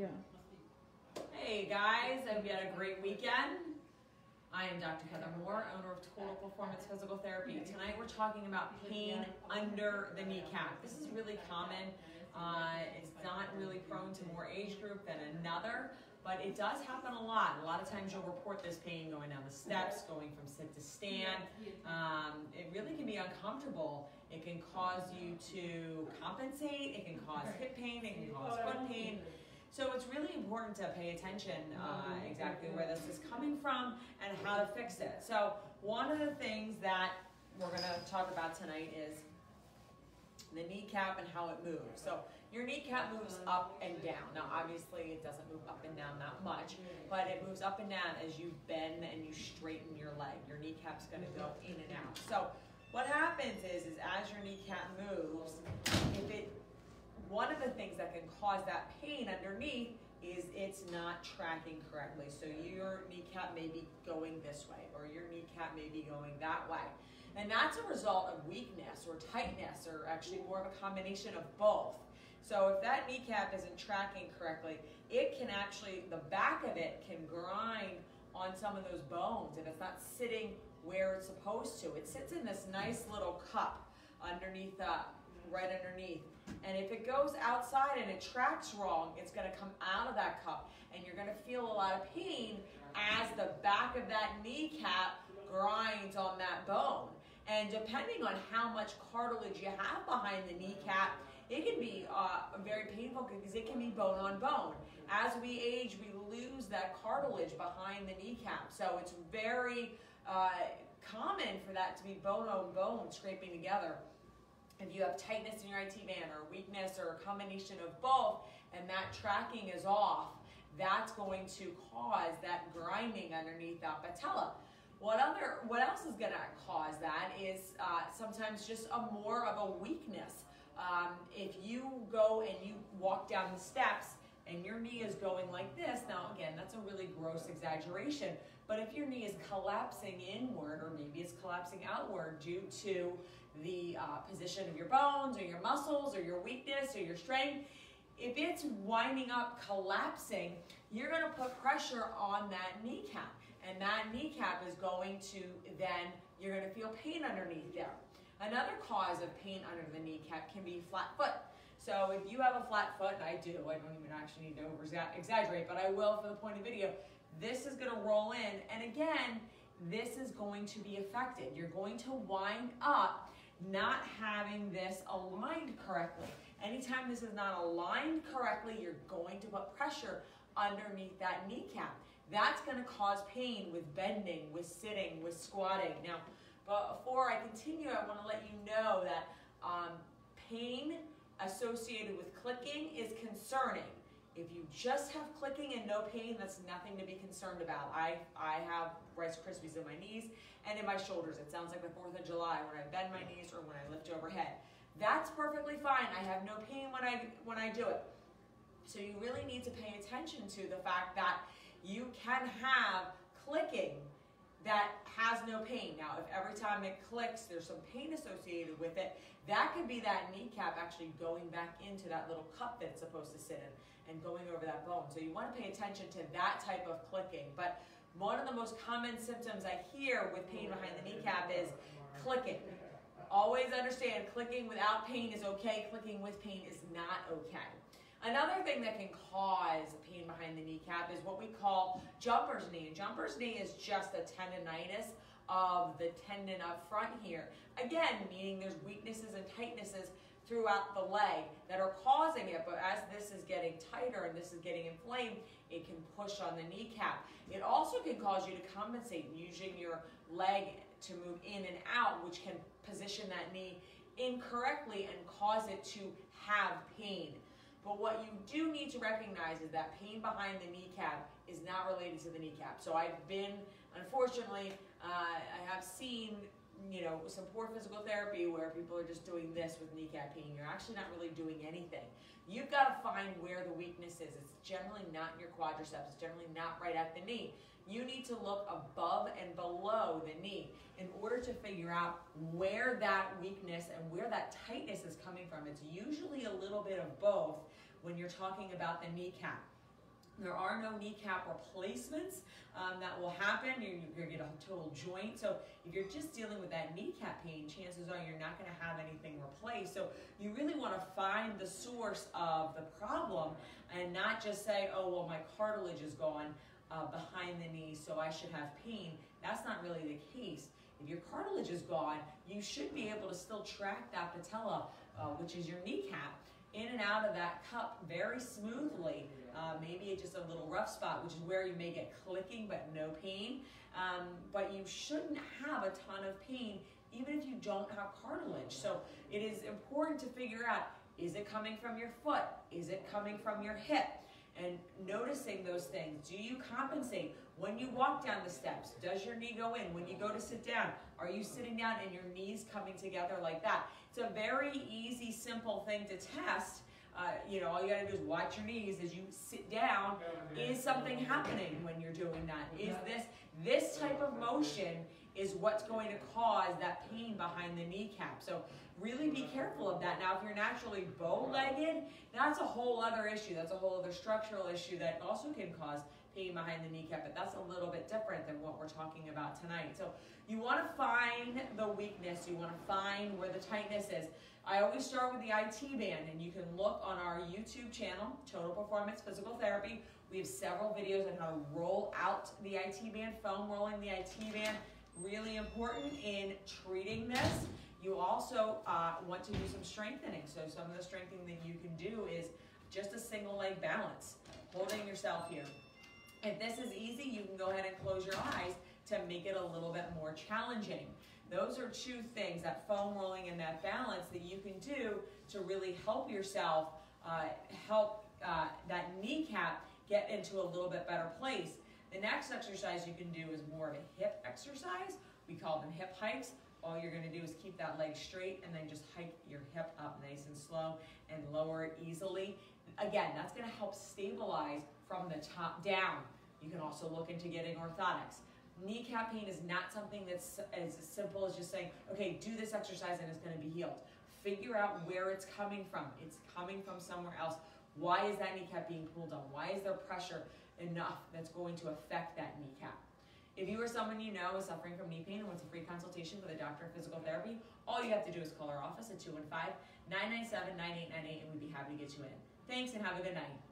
Yeah. Hey guys, I hope you had a great weekend. I am Dr. Heather Moore, owner of Total Performance Physical Therapy. Tonight we're talking about pain under the kneecap. This is really common. Uh, it's not really prone to more age group than another, but it does happen a lot. A lot of times you'll report this pain going down the steps, going from sit to stand. Um, it really can be uncomfortable. It can cause you to compensate, it can cause hip pain, it can cause foot pain. So it's really important to pay attention uh, exactly where this is coming from and how to fix it. So one of the things that we're going to talk about tonight is the kneecap and how it moves. So your kneecap moves up and down. Now obviously it doesn't move up and down that much, but it moves up and down as you bend and you straighten your leg. Your kneecap's going to go in and out. So what happens is, is as your kneecap moves, if it of the things that can cause that pain underneath is it's not tracking correctly. So your kneecap may be going this way or your kneecap may be going that way. And that's a result of weakness or tightness or actually more of a combination of both. So if that kneecap isn't tracking correctly, it can actually, the back of it can grind on some of those bones if it's not sitting where it's supposed to. It sits in this nice little cup underneath the, right underneath. And if it goes outside and it tracks wrong, it's gonna come out of that cup and you're gonna feel a lot of pain as the back of that kneecap grinds on that bone. And depending on how much cartilage you have behind the kneecap, it can be uh, very painful because it can be bone on bone. As we age, we lose that cartilage behind the kneecap. So it's very uh, common for that to be bone on bone scraping together if you have tightness in your IT band or weakness or a combination of both and that tracking is off, that's going to cause that grinding underneath that patella. What other, what else is gonna cause that is uh, sometimes just a more of a weakness. Um, if you go and you walk down the steps and your knee is going like this, now again, that's a really gross exaggeration, but if your knee is collapsing inward or maybe it's collapsing outward due to the uh, position of your bones or your muscles or your weakness or your strength, if it's winding up collapsing, you're gonna put pressure on that kneecap. And that kneecap is going to then, you're gonna feel pain underneath there. Another cause of pain under the kneecap can be flat foot. So if you have a flat foot, and I do, I don't even actually need to over exaggerate, but I will for the point of video, this is gonna roll in. And again, this is going to be affected. You're going to wind up not having this aligned correctly. Anytime this is not aligned correctly, you're going to put pressure underneath that kneecap. That's gonna cause pain with bending, with sitting, with squatting. Now, before I continue, I wanna let you know that um, pain associated with clicking is concerning. If you just have clicking and no pain, that's nothing to be concerned about. I, I have Rice Krispies in my knees and in my shoulders. It sounds like the 4th of July when I bend my knees or when I lift overhead. That's perfectly fine. I have no pain when I, when I do it. So you really need to pay attention to the fact that you can have clicking that has no pain. Now, if every time it clicks, there's some pain associated with it, that could be that kneecap actually going back into that little cup that it's supposed to sit in and going over that bone. So you want to pay attention to that type of clicking. But one of the most common symptoms I hear with pain behind the kneecap is clicking. Always understand clicking without pain is okay, clicking with pain is not okay. Another thing that can cause pain behind the kneecap is what we call jumper's knee. Jumper's knee is just a tendonitis of the tendon up front here. Again, meaning there's weaknesses and tightnesses throughout the leg that are causing it, but as this is getting tighter and this is getting inflamed, it can push on the kneecap. It also can cause you to compensate using your leg to move in and out, which can position that knee incorrectly and cause it to have pain. But what you do need to recognize is that pain behind the kneecap is not related to the kneecap. So I've been, unfortunately, uh, I have seen you know, some poor physical therapy where people are just doing this with kneecap pain. You're actually not really doing anything. You've got to find where the weakness is. It's generally not in your quadriceps. It's generally not right at the knee. You need to look above and below the knee in order to figure out where that weakness and where that tightness is coming from. It's usually a little bit of both when you're talking about the kneecap. There are no kneecap replacements um, that will happen. You're, you're going to get a total joint. So if you're just dealing with that kneecap pain, chances are you're not going to have anything replaced. So you really want to find the source of the problem and not just say, oh, well, my cartilage is gone uh, behind the knee, so I should have pain. That's not really the case. If your cartilage is gone, you should be able to still track that patella, uh, which is your kneecap, in and out of that cup very smoothly. Uh, maybe it's just a little rough spot, which is where you may get clicking but no pain. Um, but you shouldn't have a ton of pain even if you don't have cartilage. So it is important to figure out, is it coming from your foot? Is it coming from your hip? And noticing those things. Do you compensate? When you walk down the steps, does your knee go in? When you go to sit down, are you sitting down and your knees coming together like that? It's a very easy, simple thing to test. Uh, you know, all you gotta do is watch your knees as you sit down. Is something happening when you're doing that? Is this this type of motion is what's going to cause that pain behind the kneecap? So really be careful of that. Now, if you're naturally bow-legged, that's a whole other issue. That's a whole other structural issue that also can cause pain behind the kneecap, but that's a little bit different than what we're talking about tonight. So you want to find the weakness. You want to find where the tightness is. I always start with the IT band, and you can look on our YouTube channel, Total Performance Physical Therapy. We have several videos on how to roll out the IT band, foam rolling the IT band. Really important in treating this. You also uh, want to do some strengthening. So some of the strengthening that you can do is just a single leg balance, holding yourself here. If this is easy, you can go ahead and close your eyes to make it a little bit more challenging. Those are two things, that foam rolling and that balance that you can do to really help yourself, uh, help uh, that kneecap get into a little bit better place. The next exercise you can do is more of a hip exercise. We call them hip hikes. All you're gonna do is keep that leg straight and then just hike your hip up nice and slow and lower it easily. Again, that's gonna help stabilize from the top down. You can also look into getting orthotics. Kneecap pain is not something that's as simple as just saying, okay, do this exercise and it's gonna be healed. Figure out where it's coming from. It's coming from somewhere else. Why is that kneecap being pulled on? Why is there pressure enough that's going to affect that kneecap? If you or someone you know is suffering from knee pain and wants a free consultation with a doctor of physical therapy, all you have to do is call our office at 215 997 9898 and we'd be happy to get you in. Thanks and have a good night.